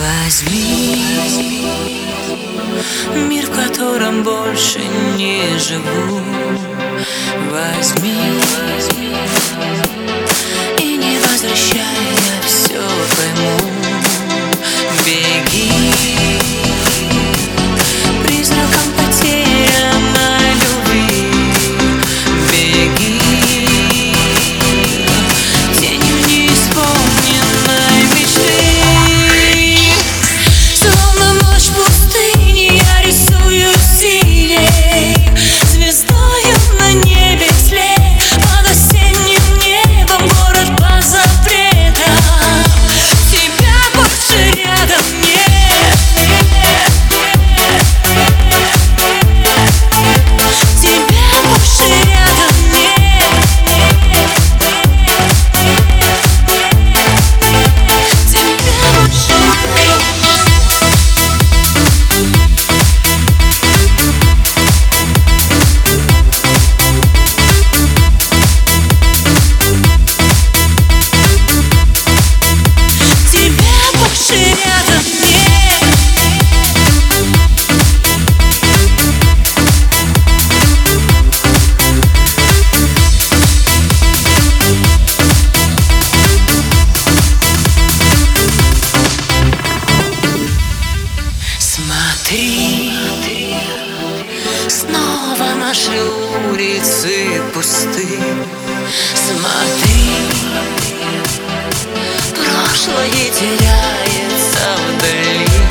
Возьми мир, в котором больше не живу. Возьми и наши улицы пусты. Смотри, прошлое теряется вдали.